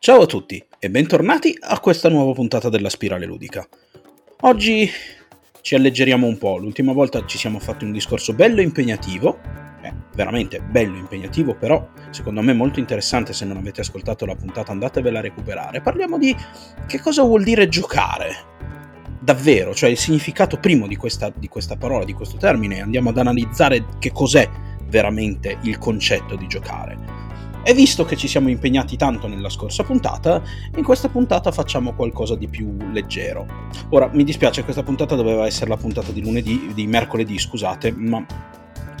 Ciao a tutti e bentornati a questa nuova puntata della Spirale Ludica. Oggi ci alleggeriamo un po', l'ultima volta ci siamo fatti un discorso bello impegnativo, eh, veramente bello impegnativo, però secondo me molto interessante, se non avete ascoltato la puntata andatevela a recuperare. Parliamo di che cosa vuol dire giocare, davvero, cioè il significato primo di questa, di questa parola, di questo termine, andiamo ad analizzare che cos'è veramente il concetto di giocare. E visto che ci siamo impegnati tanto nella scorsa puntata, in questa puntata facciamo qualcosa di più leggero. Ora, mi dispiace, questa puntata doveva essere la puntata di lunedì, di mercoledì, scusate, ma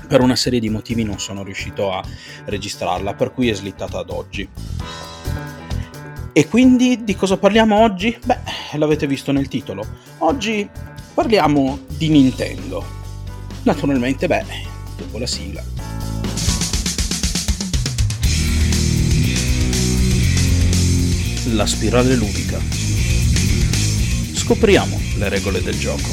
per una serie di motivi non sono riuscito a registrarla, per cui è slittata ad oggi. E quindi di cosa parliamo oggi? Beh, l'avete visto nel titolo. Oggi parliamo di Nintendo. Naturalmente, beh, dopo la sigla. La spirale ludica. Scopriamo le regole del gioco.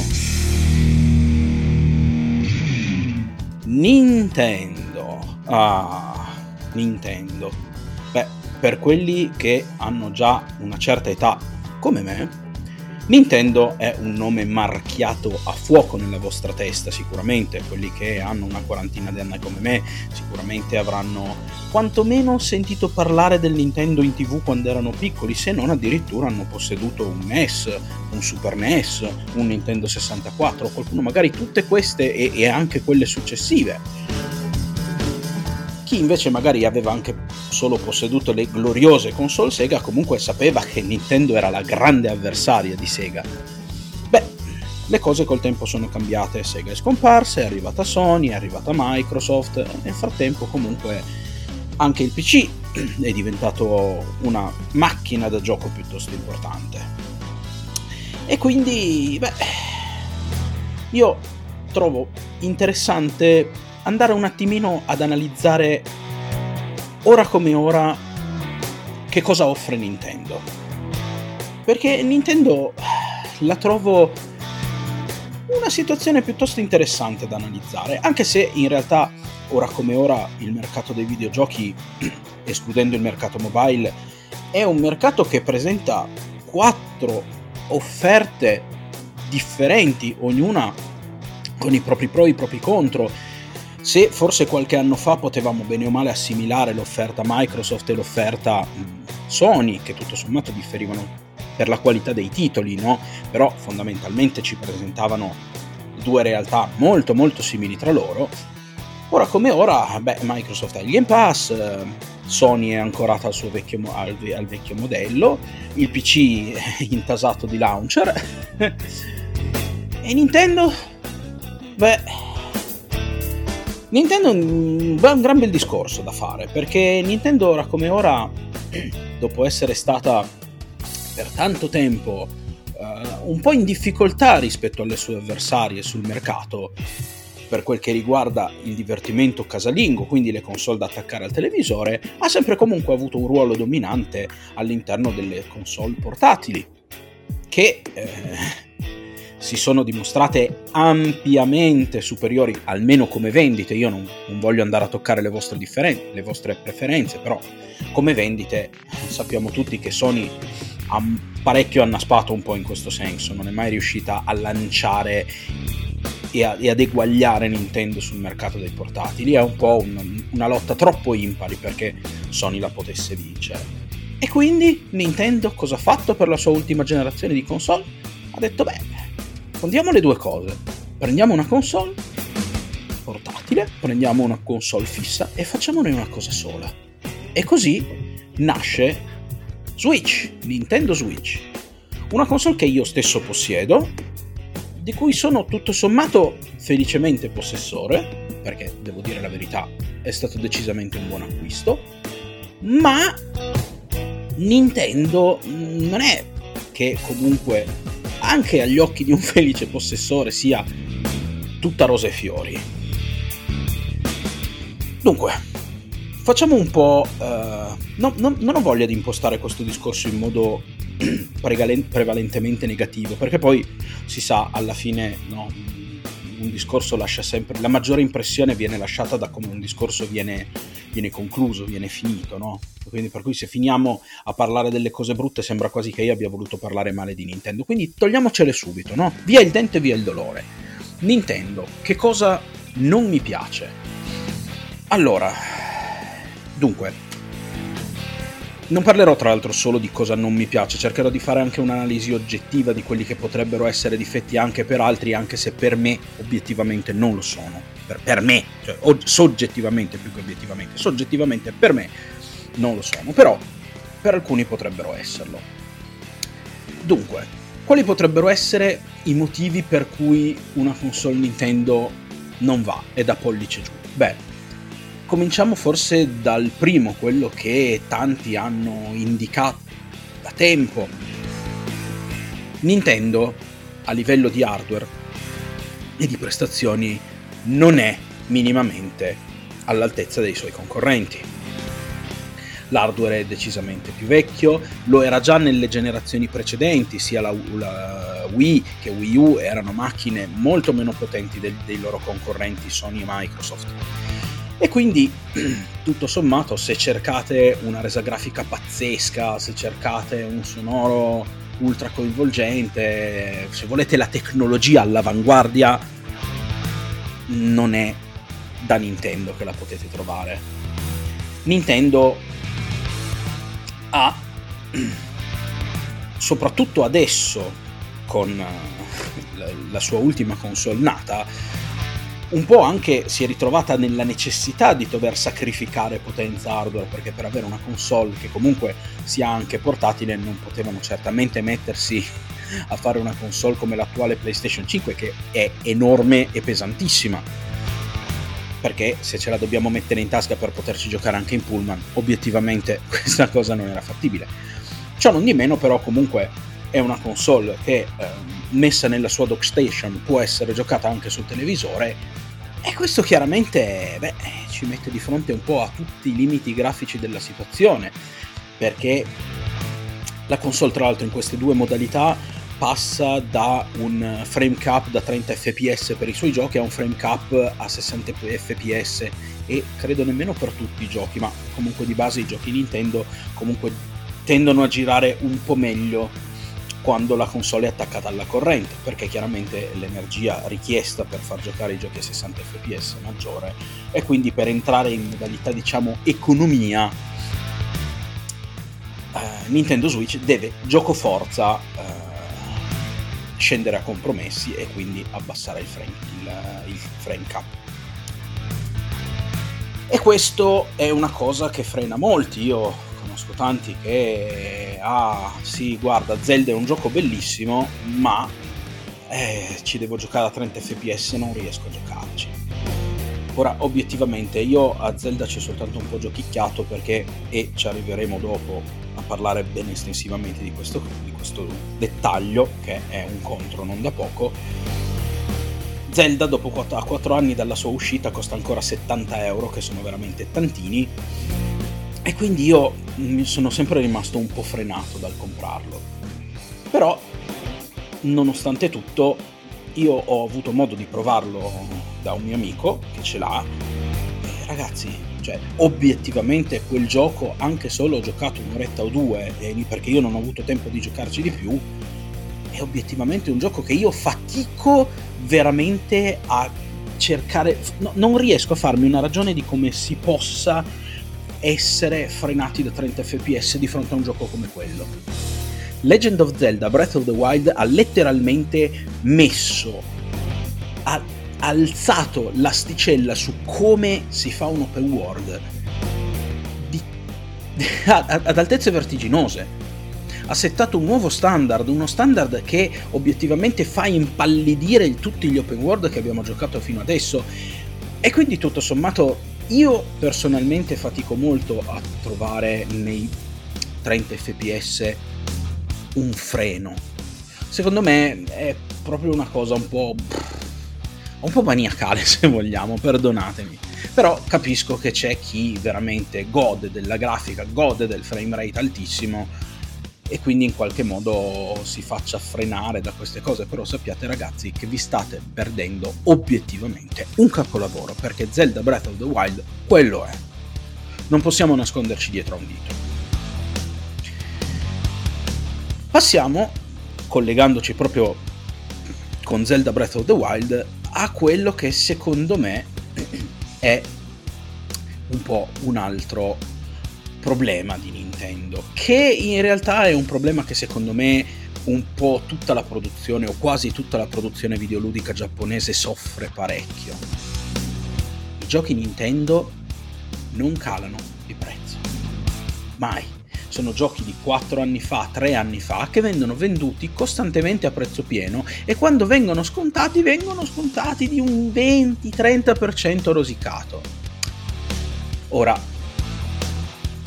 Nintendo. Ah, Nintendo. Beh, per quelli che hanno già una certa età, come me, Nintendo è un nome marchiato a fuoco nella vostra testa, sicuramente. Quelli che hanno una quarantina di anni come me sicuramente avranno quantomeno sentito parlare del Nintendo in tv quando erano piccoli, se non addirittura hanno posseduto un NES, un Super NES, un Nintendo 64, qualcuno magari tutte queste e, e anche quelle successive chi invece magari aveva anche solo posseduto le gloriose console Sega comunque sapeva che Nintendo era la grande avversaria di Sega. Beh, le cose col tempo sono cambiate, Sega è scomparsa, è arrivata Sony, è arrivata Microsoft, nel frattempo comunque anche il PC è diventato una macchina da gioco piuttosto importante. E quindi, beh, io trovo interessante andare un attimino ad analizzare ora come ora che cosa offre Nintendo. Perché Nintendo la trovo una situazione piuttosto interessante da analizzare, anche se in realtà ora come ora il mercato dei videogiochi, escludendo il mercato mobile, è un mercato che presenta quattro offerte differenti, ognuna con i propri pro e i propri contro, se forse qualche anno fa potevamo bene o male assimilare l'offerta Microsoft e l'offerta Sony, che tutto sommato differivano per la qualità dei titoli, no? Però fondamentalmente ci presentavano due realtà molto molto simili tra loro. Ora come ora, beh, Microsoft ha il Game Pass, Sony è ancorata al suo vecchio, al, al vecchio modello, il PC è intasato di launcher e Nintendo, beh, Nintendo è un, un gran bel discorso da fare, perché Nintendo ora come ora, dopo essere stata per tanto tempo uh, un po' in difficoltà rispetto alle sue avversarie sul mercato, per quel che riguarda il divertimento casalingo, quindi le console da attaccare al televisore, ha sempre comunque avuto un ruolo dominante all'interno delle console portatili, che eh, si sono dimostrate ampiamente superiori, almeno come vendite. Io non, non voglio andare a toccare le vostre, differen- le vostre preferenze, però come vendite sappiamo tutti che Sony ha parecchio annaspato un po' in questo senso, non è mai riuscita a lanciare e, e ad eguagliare Nintendo sul mercato dei portatili. È un po' un, una lotta troppo impari perché Sony la potesse vincere. E quindi Nintendo cosa ha fatto per la sua ultima generazione di console? Ha detto, beh, confondiamo le due cose. Prendiamo una console portatile, prendiamo una console fissa e facciamone una cosa sola. E così nasce Switch, Nintendo Switch. Una console che io stesso possiedo, di cui sono tutto sommato felicemente possessore, perché devo dire la verità, è stato decisamente un buon acquisto, ma Nintendo non è che comunque anche agli occhi di un felice possessore sia tutta rose e fiori. Dunque, facciamo un po'... Uh, no, no, non ho voglia di impostare questo discorso in modo prevalentemente negativo, perché poi si sa, alla fine no, un discorso lascia sempre, la maggiore impressione viene lasciata da come un discorso viene, viene concluso, viene finito, no? Quindi per cui se finiamo a parlare delle cose brutte sembra quasi che io abbia voluto parlare male di Nintendo. Quindi togliamocele subito, no? Via il dente, via il dolore. Nintendo, che cosa non mi piace? Allora, dunque, non parlerò tra l'altro solo di cosa non mi piace, cercherò di fare anche un'analisi oggettiva di quelli che potrebbero essere difetti anche per altri, anche se per me obiettivamente non lo sono. Per, per me, cioè soggettivamente più che obiettivamente, soggettivamente per me non lo sono, però per alcuni potrebbero esserlo. Dunque, quali potrebbero essere i motivi per cui una console Nintendo non va e da pollice giù? Beh, Cominciamo forse dal primo, quello che tanti hanno indicato da tempo. Nintendo, a livello di hardware e di prestazioni, non è minimamente all'altezza dei suoi concorrenti. L'hardware è decisamente più vecchio, lo era già nelle generazioni precedenti, sia la, la Wii che Wii U erano macchine molto meno potenti dei, dei loro concorrenti Sony e Microsoft e quindi, tutto sommato, se cercate una resa grafica pazzesca, se cercate un sonoro ultra coinvolgente, se volete la tecnologia all'avanguardia, non è da Nintendo che la potete trovare. Nintendo ha, soprattutto adesso, con la sua ultima console nata, un po' anche si è ritrovata nella necessità di dover sacrificare potenza hardware perché per avere una console che comunque sia anche portatile non potevano certamente mettersi a fare una console come l'attuale PlayStation 5 che è enorme e pesantissima. Perché se ce la dobbiamo mettere in tasca per poterci giocare anche in pullman obiettivamente questa cosa non era fattibile. Ciò non di meno però comunque è una console che eh, messa nella sua dock station può essere giocata anche sul televisore. E questo chiaramente beh, ci mette di fronte un po' a tutti i limiti grafici della situazione, perché la console tra l'altro in queste due modalità passa da un frame cap da 30 fps per i suoi giochi a un frame cap a 60 fps e credo nemmeno per tutti i giochi, ma comunque di base i giochi Nintendo comunque tendono a girare un po' meglio quando la console è attaccata alla corrente, perché chiaramente l'energia richiesta per far giocare i giochi a 60 fps è maggiore e quindi per entrare in modalità diciamo economia eh, Nintendo Switch deve gioco forza eh, scendere a compromessi e quindi abbassare il frame, il, il frame cap. E questo è una cosa che frena molti. Io conosco tanti che ah sì guarda Zelda è un gioco bellissimo ma eh, ci devo giocare a 30 fps e non riesco a giocarci ora obiettivamente io a Zelda ci ho soltanto un po' giochicchiato perché e ci arriveremo dopo a parlare ben estensivamente di questo, di questo dettaglio che è un contro non da poco Zelda dopo 4, a 4 anni dalla sua uscita costa ancora 70 euro che sono veramente tantini e quindi io mi sono sempre rimasto un po' frenato dal comprarlo. Però, nonostante tutto, io ho avuto modo di provarlo da un mio amico che ce l'ha. E ragazzi, cioè, obiettivamente quel gioco, anche solo ho giocato un'oretta o due, perché io non ho avuto tempo di giocarci di più, è obiettivamente un gioco che io fatico veramente a cercare. No, non riesco a farmi una ragione di come si possa essere frenati da 30 fps di fronte a un gioco come quello. Legend of Zelda Breath of the Wild ha letteralmente messo, ha alzato l'asticella su come si fa un open world di, ad altezze vertiginose. Ha settato un nuovo standard, uno standard che obiettivamente fa impallidire tutti gli open world che abbiamo giocato fino adesso. E quindi tutto sommato io personalmente fatico molto a trovare nei 30 fps un freno. Secondo me è proprio una cosa un po'. un po' maniacale se vogliamo, perdonatemi. Però capisco che c'è chi veramente gode della grafica, gode del frame rate altissimo e quindi in qualche modo si faccia frenare da queste cose, però sappiate ragazzi che vi state perdendo obiettivamente un capolavoro, perché Zelda Breath of the Wild quello è. Non possiamo nasconderci dietro a un dito. Passiamo, collegandoci proprio con Zelda Breath of the Wild, a quello che secondo me è un po' un altro problema di Nintendo, che in realtà è un problema che secondo me un po' tutta la produzione o quasi tutta la produzione videoludica giapponese soffre parecchio. I giochi Nintendo non calano di prezzo. Mai. Sono giochi di 4 anni fa, 3 anni fa, che vengono venduti costantemente a prezzo pieno e quando vengono scontati vengono scontati di un 20-30% rosicato. Ora,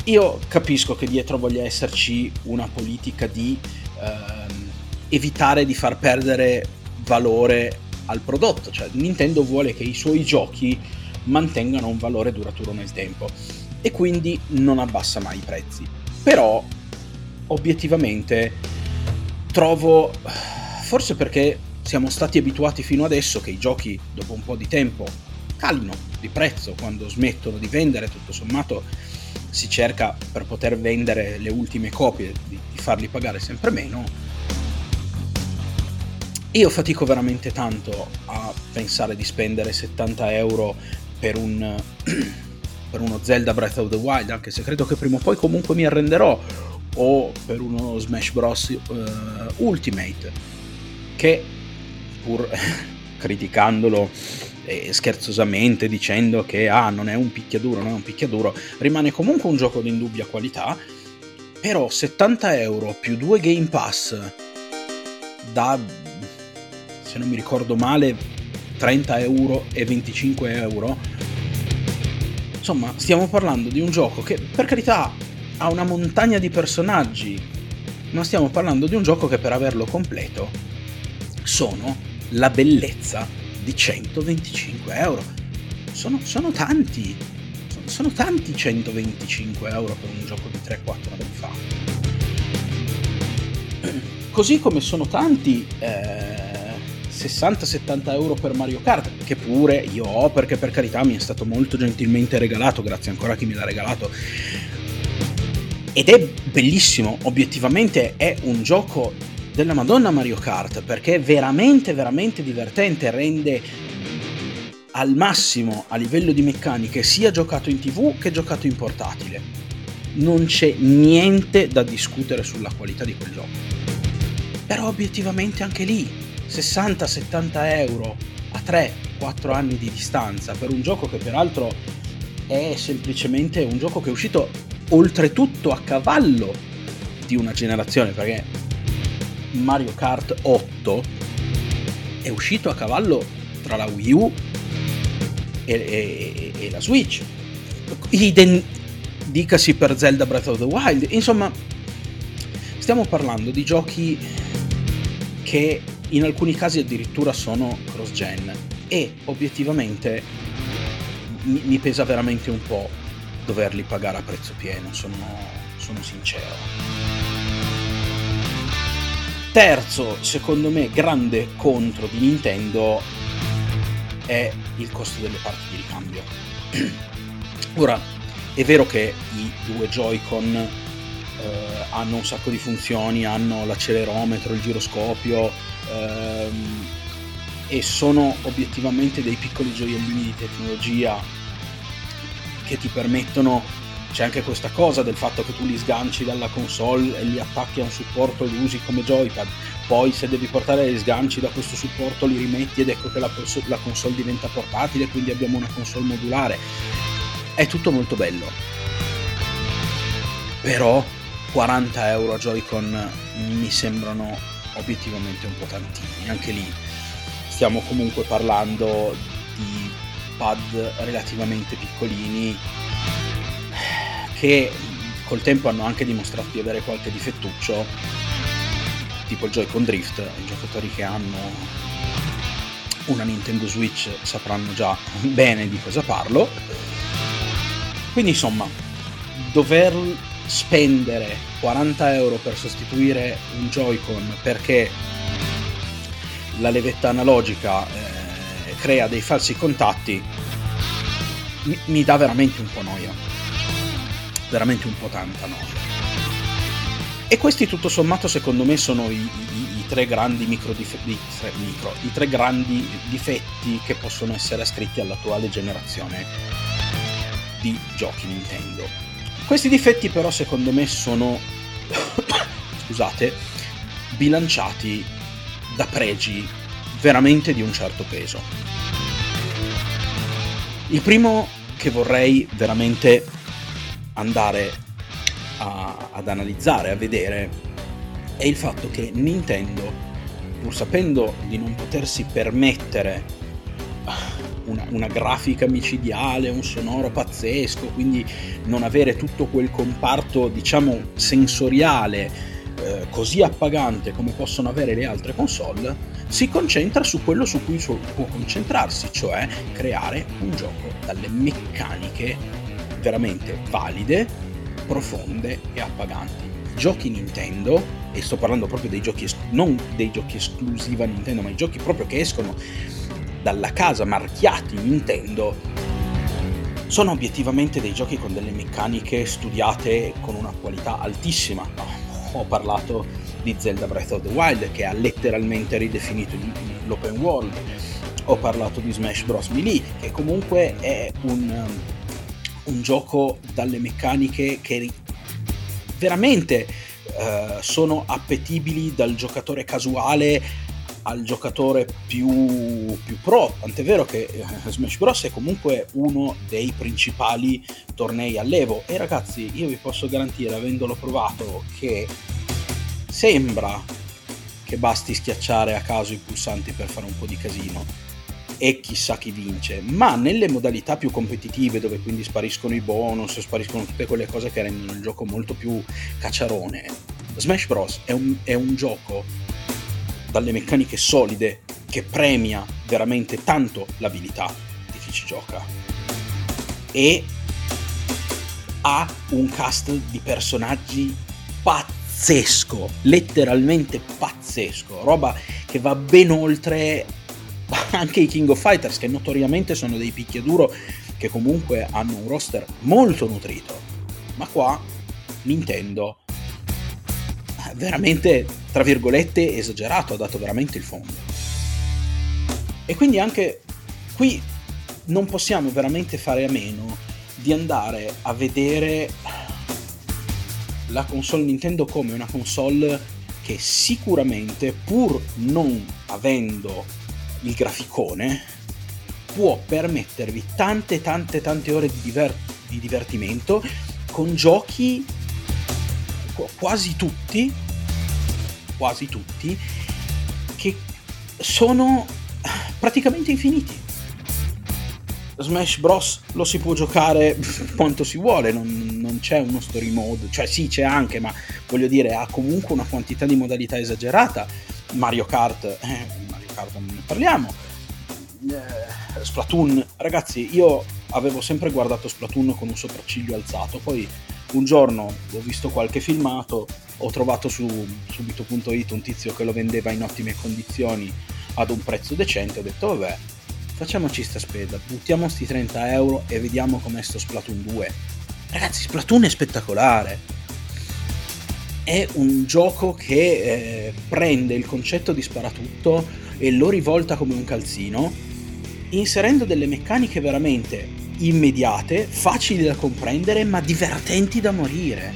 io capisco che dietro voglia esserci una politica di ehm, evitare di far perdere valore al prodotto, cioè Nintendo vuole che i suoi giochi mantengano un valore duraturo nel tempo e quindi non abbassa mai i prezzi. Però obiettivamente trovo forse perché siamo stati abituati fino adesso che i giochi dopo un po' di tempo calino di prezzo quando smettono di vendere tutto sommato si cerca per poter vendere le ultime copie di, di farli pagare sempre meno. Io fatico veramente tanto a pensare di spendere 70 euro per un, per uno Zelda Breath of the Wild, anche se credo che prima o poi comunque mi arrenderò, o per uno Smash Bros. Uh, Ultimate, che pur criticandolo eh, scherzosamente dicendo che ah, non è un picchiaduro, non è un picchiaduro, rimane comunque un gioco di indubbia qualità, però 70 euro più 2 Game Pass da, se non mi ricordo male, 30 euro e 25 euro, insomma stiamo parlando di un gioco che per carità ha una montagna di personaggi, ma stiamo parlando di un gioco che per averlo completo sono la bellezza di 125 euro. Sono, sono tanti, sono, sono, tanti 125 euro per un gioco di 3-4 anni fa. Così come sono tanti eh, 60-70 euro per Mario Kart, che pure io ho perché per carità mi è stato molto gentilmente regalato, grazie ancora a chi me l'ha regalato. Ed è bellissimo, obiettivamente è un gioco della Madonna Mario Kart perché è veramente veramente divertente, rende al massimo a livello di meccaniche sia giocato in tv che giocato in portatile. Non c'è niente da discutere sulla qualità di quel gioco. Però obiettivamente anche lì 60-70 euro a 3-4 anni di distanza per un gioco che peraltro è semplicemente un gioco che è uscito oltretutto a cavallo di una generazione perché Mario Kart 8 è uscito a cavallo tra la Wii U e, e, e la Switch. Idem, dicasi per Zelda Breath of the Wild. Insomma, stiamo parlando di giochi che in alcuni casi addirittura sono cross-gen e obiettivamente mi, mi pesa veramente un po' doverli pagare a prezzo pieno, sono, sono sincero. Terzo, secondo me, grande contro di Nintendo è il costo delle parti di ricambio. Ora, è vero che i due Joy-Con eh, hanno un sacco di funzioni, hanno l'accelerometro, il giroscopio ehm, e sono obiettivamente dei piccoli gioiellini di tecnologia che ti permettono c'è anche questa cosa del fatto che tu li sganci dalla console e li attacchi a un supporto e li usi come joypad. Poi se devi portare gli sganci da questo supporto li rimetti ed ecco che la, la console diventa portatile quindi abbiamo una console modulare. È tutto molto bello. Però 40 euro a Joy-Con mi sembrano obiettivamente un po' tantini anche lì stiamo comunque parlando di pad relativamente piccolini che col tempo hanno anche dimostrato di avere qualche difettuccio, tipo il Joy-Con Drift, i giocatori che hanno una Nintendo Switch sapranno già bene di cosa parlo. Quindi insomma, dover spendere 40 euro per sostituire un Joy-Con perché la levetta analogica eh, crea dei falsi contatti mi, mi dà veramente un po' noia veramente un po' tanta noia e questi tutto sommato secondo me sono i, i, i tre grandi micro, difetti, micro, i tre grandi difetti che possono essere ascritti all'attuale generazione di giochi Nintendo. Questi difetti però secondo me sono scusate, bilanciati da pregi veramente di un certo peso. Il primo che vorrei veramente andare a, ad analizzare, a vedere, è il fatto che Nintendo, pur sapendo di non potersi permettere una, una, grafica micidiale, un sonoro pazzesco, quindi non avere tutto quel comparto, diciamo, sensoriale eh, così appagante come possono avere le altre console, si concentra su quello su cui può concentrarsi, cioè creare un gioco dalle meccaniche veramente valide profonde e appaganti. Giochi Nintendo, e sto parlando proprio dei giochi, non dei giochi esclusiva Nintendo, ma i giochi proprio che escono dalla casa marchiati Nintendo, sono obiettivamente dei giochi con delle meccaniche studiate con una qualità altissima. Ho parlato di Zelda Breath of the Wild che ha letteralmente ridefinito l'open world. Ho parlato di Smash Bros. Melee che comunque è un un gioco dalle meccaniche che veramente eh, sono appetibili dal giocatore casuale al giocatore più, più pro. Tant'è vero che eh, Smash Bros. è comunque uno dei principali tornei all'Evo. E ragazzi, io vi posso garantire, avendolo provato, che sembra che basti schiacciare a caso i pulsanti per fare un po' di casino e chissà chi vince, ma nelle modalità più competitive dove quindi spariscono i bonus, spariscono tutte quelle cose che rendono il gioco molto più cacciarone, Smash Bros. è un, è un gioco dalle meccaniche solide che premia veramente tanto l'abilità di chi ci gioca. E ha un cast di personaggi pazzesco, letteralmente pazzesco, roba che va ben oltre anche i King of Fighters che notoriamente sono dei picchiaduro che comunque hanno un roster molto nutrito. Ma qua Nintendo veramente tra virgolette esagerato ha dato veramente il fondo. E quindi anche qui non possiamo veramente fare a meno di andare a vedere la console Nintendo come una console che sicuramente pur non avendo il graficone può permettervi tante tante tante ore di, diver- di divertimento con giochi quasi tutti quasi tutti che sono praticamente infiniti Smash Bros lo si può giocare quanto si vuole, non, non, c'è uno story mode, cioè sì c'è anche, ma voglio dire ha comunque una quantità di modalità esagerata. Mario Kart, eh, Kart non ne parliamo. Eh, Splatoon, ragazzi, io avevo sempre guardato Splatoon con un sopracciglio alzato, poi un giorno ho visto qualche filmato, ho trovato su subito.it un tizio che lo vendeva in ottime condizioni ad un prezzo decente, ho detto vabbè, facciamoci sta spesa, buttiamo sti 30 euro e vediamo com'è sto Splatoon 2. Ragazzi, Splatoon è spettacolare. È un gioco che eh, prende il concetto di sparatutto e lo rivolta come un calzino, inserendo delle meccaniche veramente immediate, facili da comprendere, ma divertenti da morire.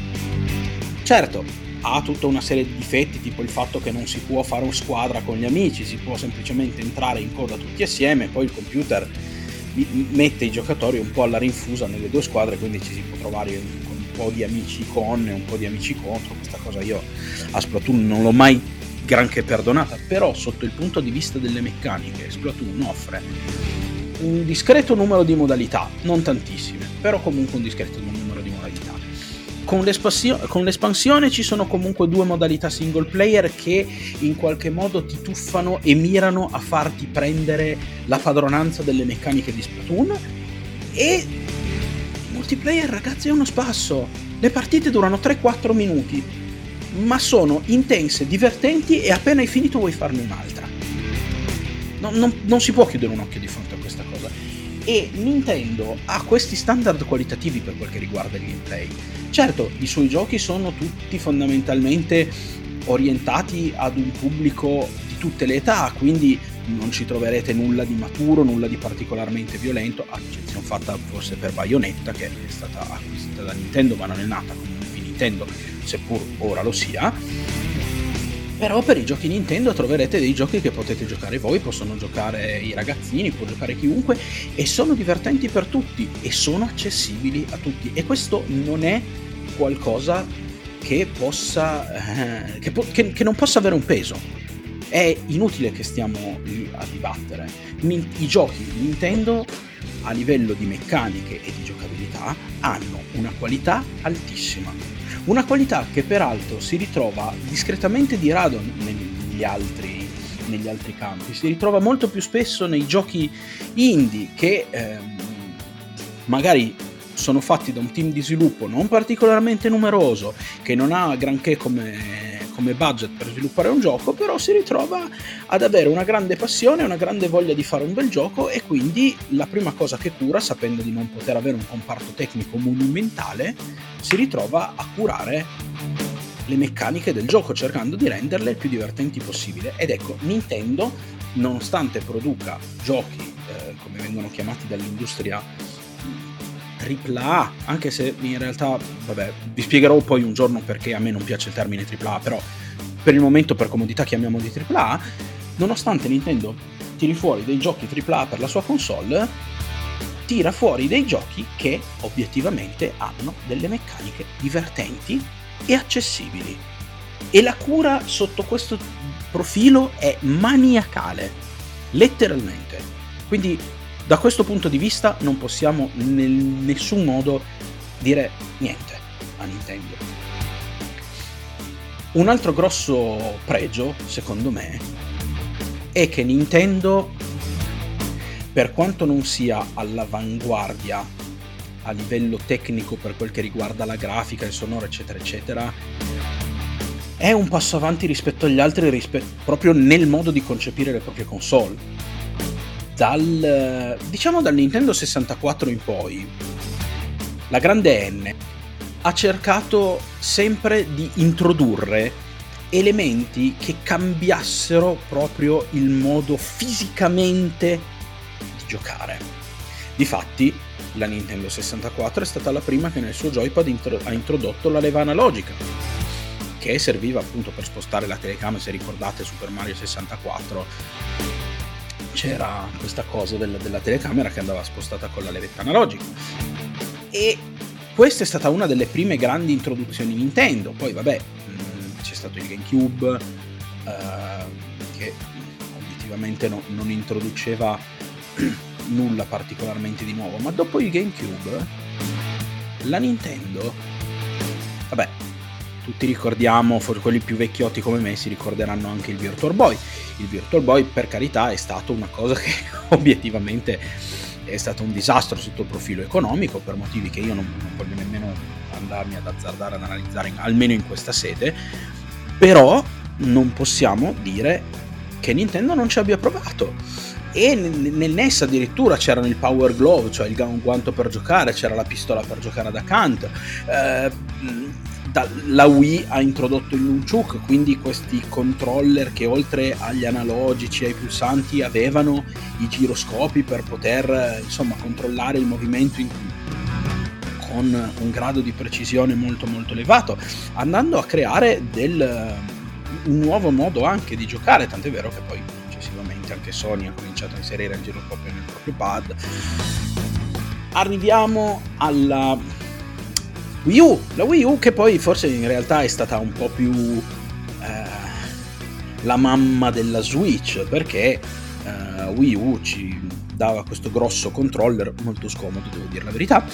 Certo, ha tutta una serie di difetti, tipo il fatto che non si può fare una squadra con gli amici, si può semplicemente entrare in coda tutti assieme, poi il computer mette i giocatori un po' alla rinfusa nelle due squadre, quindi ci si può trovare un po' di amici con e un po' di amici contro. Questa cosa io a Splatoon non l'ho mai granché perdonata, però sotto il punto di vista delle meccaniche Splatoon offre un discreto numero di modalità, non tantissime, però comunque un discreto numero di modalità. Con, con l'espansione ci sono comunque due modalità single player che in qualche modo ti tuffano e mirano a farti prendere la padronanza delle meccaniche di Splatoon e il multiplayer ragazzi è uno spasso Le partite durano 3-4 minuti, ma sono intense, divertenti e appena hai finito vuoi farne un'altra. Non, non, non si può chiudere un occhio di fronte. E Nintendo ha questi standard qualitativi per quel che riguarda il gameplay. Certo, i suoi giochi sono tutti fondamentalmente orientati ad un pubblico di tutte le età, quindi non ci troverete nulla di maturo, nulla di particolarmente violento, a eccezione fatta forse per Bayonetta che è stata acquisita da Nintendo ma non è nata come un Nintendo, seppur ora lo sia. Però per i giochi Nintendo troverete dei giochi che potete giocare voi, possono giocare i ragazzini, può giocare chiunque e sono divertenti per tutti e sono accessibili a tutti e questo non è qualcosa che possa eh, che, po- che, che non possa avere un peso è inutile che stiamo lì a dibattere. I giochi Nintendo a livello di meccaniche e di giocabilità hanno una qualità altissima. Una qualità che peraltro si ritrova discretamente di rado negli altri, negli altri campi, si ritrova molto più spesso nei giochi indie che ehm, magari sono fatti da un team di sviluppo non particolarmente numeroso, che non ha granché come come budget per sviluppare un gioco, però si ritrova ad avere una grande passione, una grande voglia di fare un bel gioco e quindi la prima cosa che cura, sapendo di non poter avere un comparto tecnico monumentale, si ritrova a curare le meccaniche del gioco cercando di renderle il più divertenti possibile. Ed ecco, Nintendo, nonostante produca giochi eh, come vengono chiamati dall'industria AAA, anche se in realtà, vabbè, vi spiegherò poi un giorno perché a me non piace il termine AAA, però per il momento per comodità chiamiamo di AAA, nonostante Nintendo tiri fuori dei giochi AAA per la sua console, tira fuori dei giochi che obiettivamente hanno delle meccaniche divertenti e accessibili. E la cura sotto questo profilo è maniacale, letteralmente. Quindi da questo punto di vista non possiamo in nessun modo dire niente a Nintendo. Un altro grosso pregio, secondo me, è che Nintendo, per quanto non sia all'avanguardia a livello tecnico per quel che riguarda la grafica, il sonoro, eccetera, eccetera, è un passo avanti rispetto agli altri rispetto, proprio nel modo di concepire le proprie console dal diciamo dal Nintendo 64 in poi la grande N ha cercato sempre di introdurre elementi che cambiassero proprio il modo fisicamente di giocare. Difatti, la Nintendo 64 è stata la prima che nel suo joypad intro- ha introdotto la leva analogica, che serviva appunto per spostare la telecamera, se ricordate Super Mario 64 c'era questa cosa del, della telecamera che andava spostata con la levetta analogica. E questa è stata una delle prime grandi introduzioni Nintendo. Poi, vabbè, mm, c'è stato il GameCube, uh, che obiettivamente no, non introduceva nulla particolarmente di nuovo. Ma dopo il GameCube, la Nintendo, vabbè, tutti ricordiamo, forse quelli più vecchiotti come me si ricorderanno anche il Virtual Boy. Il Virtual Boy, per carità, è stato una cosa che obiettivamente è stato un disastro sotto il profilo economico, per motivi che io non, non voglio nemmeno andarmi ad azzardare ad analizzare, almeno in questa sede, però non possiamo dire che Nintendo non ci abbia provato. E nel NES addirittura c'erano il Power Glove, cioè il guanto per giocare, c'era la pistola per giocare ad accanto. Eh, la Wii ha introdotto il Nunchuk, quindi questi controller che oltre agli analogici ai pulsanti avevano i giroscopi per poter insomma controllare il movimento in, con un grado di precisione molto molto elevato, andando a creare del, un nuovo modo anche di giocare, tant'è vero che poi successivamente anche Sony ha cominciato a inserire il giroscopio nel proprio pad. Arriviamo alla Wii U, la Wii U che poi forse in realtà è stata un po' più eh, la mamma della Switch perché eh, Wii U ci dava questo grosso controller molto scomodo devo dire la verità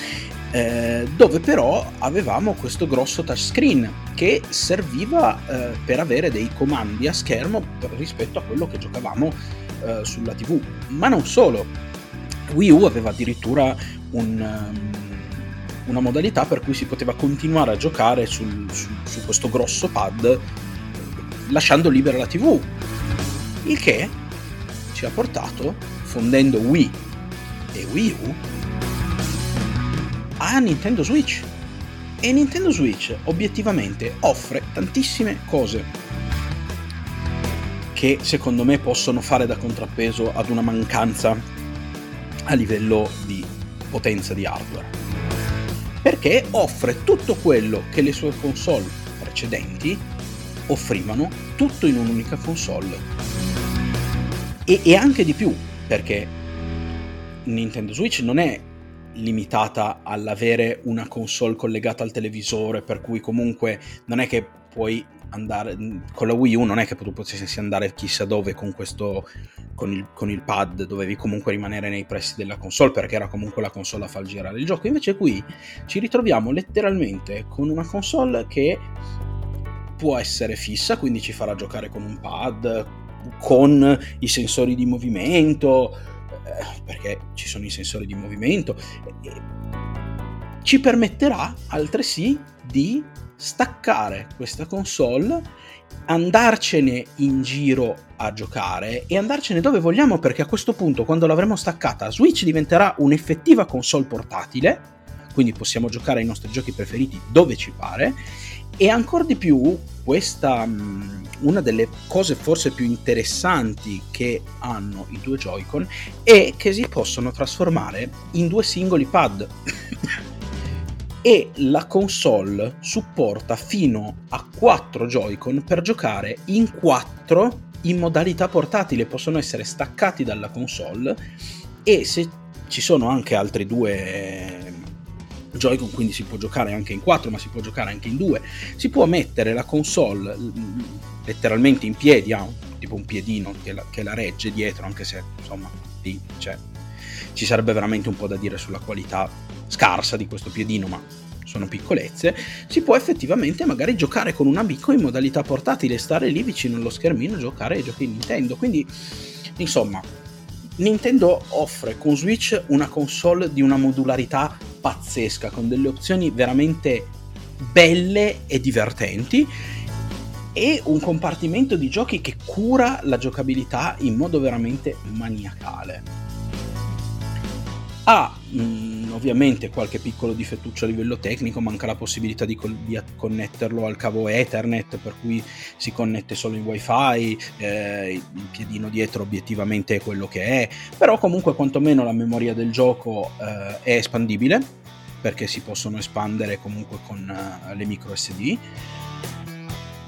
eh, dove però avevamo questo grosso touchscreen che serviva eh, per avere dei comandi a schermo rispetto a quello che giocavamo eh, sulla tv ma non solo. Wii U aveva addirittura un um, una modalità per cui si poteva continuare a giocare sul, su, su questo grosso pad lasciando libera la TV. Il che ci ha portato, fondendo Wii e Wii U, a Nintendo Switch. E Nintendo Switch obiettivamente offre tantissime cose che secondo me possono fare da contrappeso ad una mancanza a livello di potenza di hardware. Perché offre tutto quello che le sue console precedenti offrivano, tutto in un'unica console. E, e anche di più, perché Nintendo Switch non è limitata all'avere una console collegata al televisore, per cui comunque non è che puoi andare con la Wii U non è che tu potessi andare chissà dove con questo con il, con il, pad dovevi comunque rimanere nei pressi della console perché era comunque la console a far girare il gioco. Invece qui ci ritroviamo letteralmente con una console che può essere fissa quindi ci farà giocare con un pad con i sensori di movimento eh, perché ci sono i sensori di movimento ci permetterà altresì di staccare questa console, andarcene in giro a giocare e andarcene dove vogliamo perché a questo punto quando l'avremo staccata Switch diventerà un'effettiva console portatile, quindi possiamo giocare ai nostri giochi preferiti dove ci pare. E ancora di più questa mm, una delle cose forse più interessanti che hanno i due Joy-Con è che si possono trasformare in due singoli pad e la console supporta fino a 4 Joy-Con per giocare in 4 in modalità portatile, possono essere staccati dalla console e se ci sono anche altri due Joy-Con, quindi si può giocare anche in 4, ma si può giocare anche in 2, si può mettere la console letteralmente in piedi, ha tipo un piedino che la, che la regge dietro, anche se insomma lì cioè, ci sarebbe veramente un po' da dire sulla qualità scarsa di questo piedino, ma sono piccolezze, si può effettivamente magari giocare con un amico in modalità portatile, stare lì vicino allo schermino giocare ai giochi Nintendo. Quindi, insomma, Nintendo offre con Switch una console di una modularità pazzesca, con delle opzioni veramente belle e divertenti e un compartimento di giochi che cura la giocabilità in modo veramente maniacale ha mh, mm, ovviamente qualche piccolo difettuccio a livello tecnico, manca la possibilità di, col- di connetterlo al cavo Ethernet, per cui si connette solo in wifi, eh, il piedino dietro obiettivamente è quello che è, però comunque quantomeno la memoria del gioco eh, è espandibile, perché si possono espandere comunque con uh, le micro SD.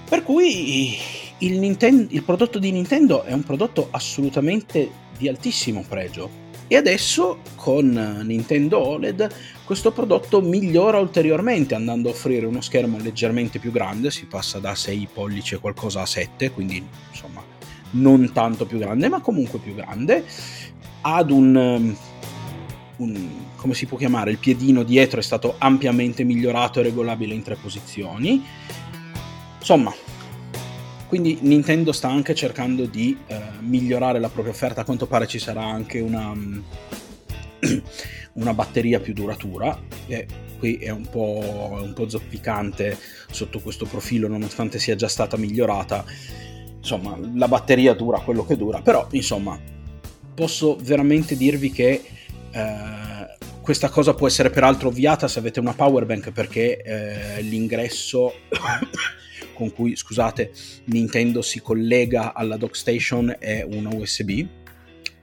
Per cui il, Ninten- il prodotto di Nintendo è un prodotto assolutamente di altissimo pregio e adesso con Nintendo OLED questo prodotto migliora ulteriormente andando a offrire uno schermo leggermente più grande, si passa da 6 pollici e qualcosa a 7, quindi insomma non tanto più grande ma comunque più grande, ad un, un come si può chiamare, il piedino dietro è stato ampiamente migliorato e regolabile in tre posizioni. Insomma, quindi Nintendo sta anche cercando di eh, migliorare la propria offerta, a quanto pare ci sarà anche una, una batteria più duratura, e qui è un, po', un po' zoppicante sotto questo profilo, nonostante sia già stata migliorata. Insomma, la batteria dura quello che dura, però insomma, posso veramente dirvi che eh, questa cosa può essere peraltro ovviata se avete una power bank perché eh, l'ingresso con cui, scusate, Nintendo si collega alla dock station è una USB,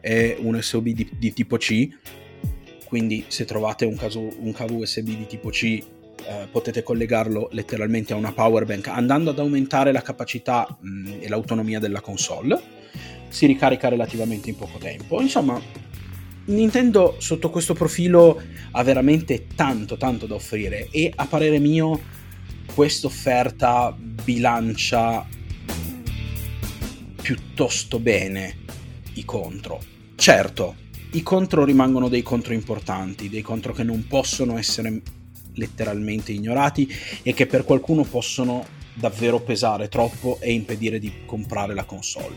è un USB di, di tipo C, quindi se trovate un, caso, un cavo USB di tipo C eh, potete collegarlo letteralmente a una power bank andando ad aumentare la capacità mh, mm, e l'autonomia della console si ricarica relativamente in poco tempo. Insomma Nintendo sotto questo profilo ha veramente tanto tanto da offrire e a parere mio questa offerta bilancia piuttosto bene i contro. Certo, i contro rimangono dei contro importanti, dei contro che non possono essere letteralmente ignorati e che per qualcuno possono davvero pesare troppo e impedire di comprare la console.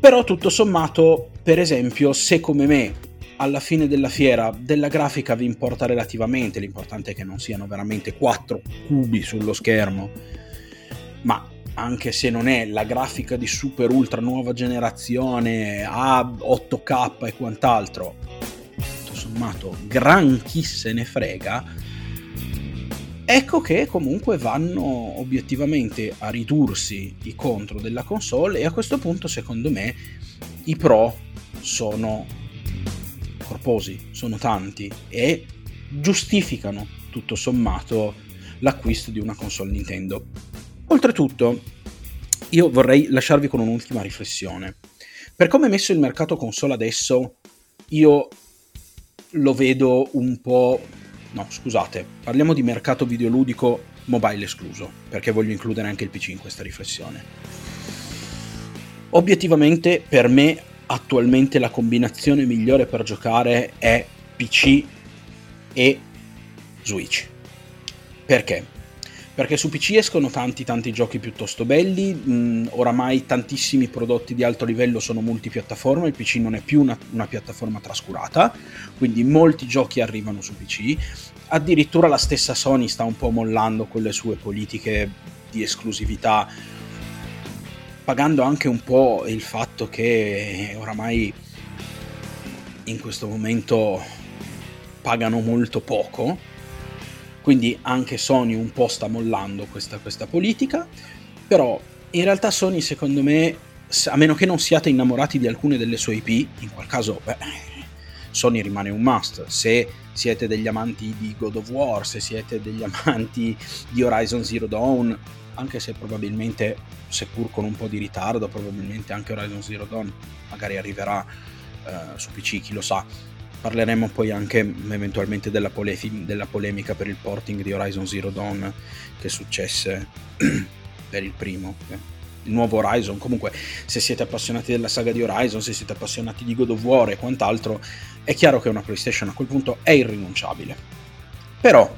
Però tutto sommato, per esempio, se come me alla fine della fiera della grafica vi importa relativamente, l'importante è che non siano veramente 4 cubi sullo schermo, ma anche se non è la grafica di super ultra nuova generazione a 8K e quant'altro, tutto sommato gran chi se ne frega, ecco che comunque vanno obiettivamente a ridursi i contro della console e a questo punto secondo me i pro sono corposi, sono tanti e giustificano tutto sommato l'acquisto di una console Nintendo. Oltretutto, io vorrei lasciarvi con un'ultima riflessione. Per come è messo il mercato console adesso, io lo vedo un po'... No, scusate, parliamo di mercato videoludico mobile escluso, perché voglio includere anche il PC in questa riflessione. Obiettivamente, per me, attualmente la combinazione migliore per giocare è PC e Switch. Perché? perché su PC escono tanti tanti giochi piuttosto belli, mh, mm, oramai tantissimi prodotti di alto livello sono multipiattaforma, il PC non è più una, una piattaforma trascurata, quindi molti giochi arrivano su PC, addirittura la stessa Sony sta un po' mollando con le sue politiche di esclusività, pagando anche un po' il fatto che oramai in questo momento pagano molto poco. Quindi anche Sony un po' sta mollando questa, questa politica, però in realtà Sony secondo me, a meno che non siate innamorati di alcune delle sue IP, in quel caso beh, Sony rimane un must. Se siete degli amanti di God of War, se siete degli amanti di Horizon Zero Dawn, anche se probabilmente, seppur con un po' di ritardo, probabilmente anche Horizon Zero Dawn magari arriverà uh, su PC, chi lo sa Parleremo poi anche eventualmente della, pole- della polemica per il porting di Horizon Zero Dawn che successe per il primo. Eh. Il nuovo Horizon, comunque se siete appassionati della saga di Horizon, se siete appassionati di God of War e quant'altro, è chiaro che una PlayStation a quel punto è irrinunciabile. Però,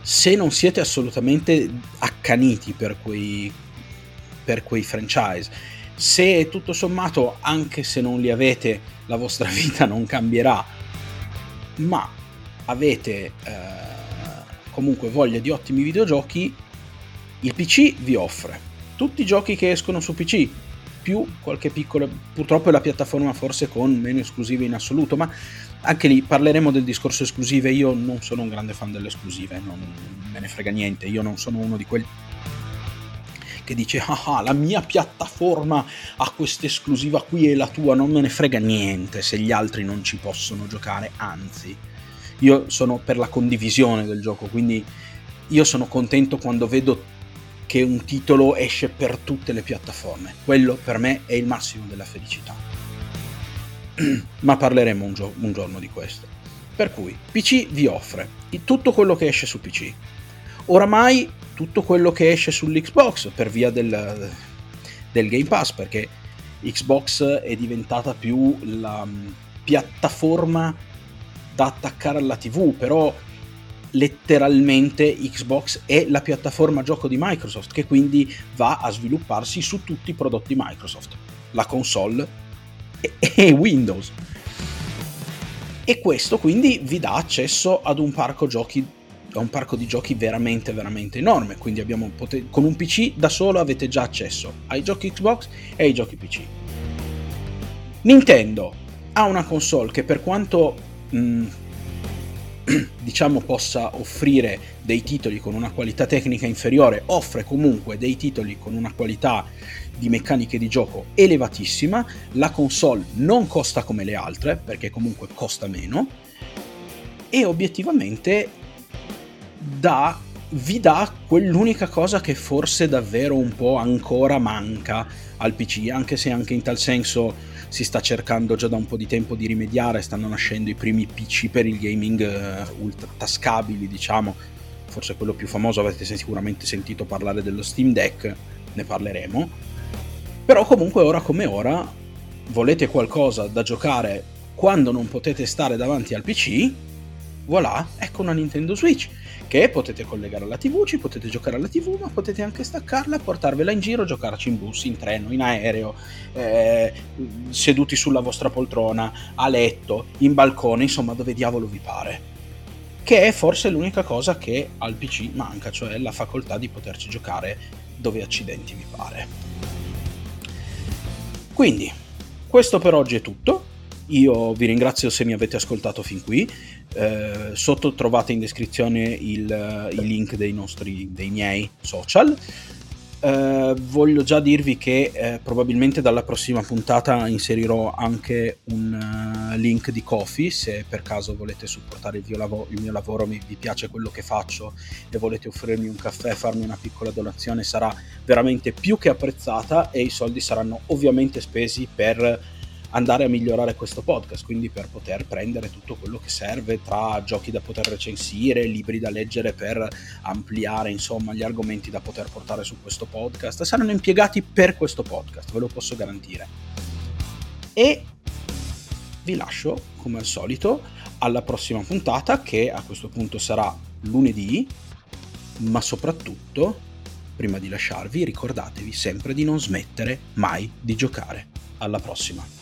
se non siete assolutamente accaniti per quei, per quei franchise, se tutto sommato, anche se non li avete, la vostra vita non cambierà, ma avete eh, comunque voglia di ottimi videogiochi, il PC vi offre tutti i giochi che escono su PC, più qualche piccolo, purtroppo è la piattaforma forse con meno esclusive in assoluto, ma anche lì parleremo del discorso esclusive, io non sono un grande fan delle esclusive, non me ne frega niente, io non sono uno di quelli che dice ah, ah la mia piattaforma ha questa esclusiva qui e la tua non me ne frega niente se gli altri non ci possono giocare, anzi io sono per la condivisione del gioco, quindi io sono contento quando vedo che un titolo esce per tutte le piattaforme, quello per me è il massimo della felicità. Ma parleremo un, gio- un giorno di questo. Per cui PC vi offre tutto quello che esce su PC. Oramai tutto quello che esce sull'Xbox per via del, del Game Pass, perché Xbox è diventata più la mm, piattaforma da attaccare alla TV, però letteralmente Xbox è la piattaforma gioco di Microsoft che quindi va a svilupparsi su tutti i prodotti Microsoft, la console e, e Windows. E questo quindi vi dà accesso ad un parco giochi è un parco di giochi veramente veramente enorme, quindi poten- con un PC da solo avete già accesso ai giochi Xbox e ai giochi PC. Nintendo ha una console che per quanto mh, mm, diciamo possa offrire dei titoli con una qualità tecnica inferiore, offre comunque dei titoli con una qualità di meccaniche di gioco elevatissima, la console non costa come le altre perché comunque costa meno. E obiettivamente dà, vi dà quell'unica cosa che forse davvero un po' ancora manca al PC, anche se anche in tal senso si sta cercando già da un po' di tempo di rimediare, stanno nascendo i primi PC per il gaming uh, ultra tascabili, diciamo. Forse quello più famoso avete sicuramente sentito parlare dello Steam Deck, ne parleremo. Però comunque ora come ora volete qualcosa da giocare quando non potete stare davanti al PC, voilà, ecco una Nintendo Switch che potete collegare alla tv, ci potete giocare alla tv, ma potete anche staccarla, portarvela in giro, giocarci in bus, in treno, in aereo, eh, seduti sulla vostra poltrona, a letto, in balcone, insomma dove diavolo vi pare. Che è forse l'unica cosa che al PC manca, cioè la facoltà di poterci giocare dove accidenti vi pare. Quindi, questo per oggi è tutto. Io vi ringrazio se mi avete ascoltato fin qui. Eh, sotto trovate in descrizione il, i link dei, nostri, dei miei social. Eh, voglio già dirvi che eh, probabilmente dalla prossima puntata inserirò anche un uh, link di Kofi se per caso volete supportare il mio, lav- il mio lavoro, mi, vi piace quello che faccio e volete offrirmi un caffè, farmi una piccola donazione sarà veramente più che apprezzata e i soldi saranno ovviamente spesi per andare a migliorare questo podcast, quindi per poter prendere tutto quello che serve tra giochi da poter recensire, libri da leggere per ampliare insomma gli argomenti da poter portare su questo podcast, saranno impiegati per questo podcast, ve lo posso garantire. E vi lascio come al solito alla prossima puntata che a questo punto sarà lunedì, ma soprattutto prima di lasciarvi ricordatevi sempre di non smettere mai di giocare. Alla prossima!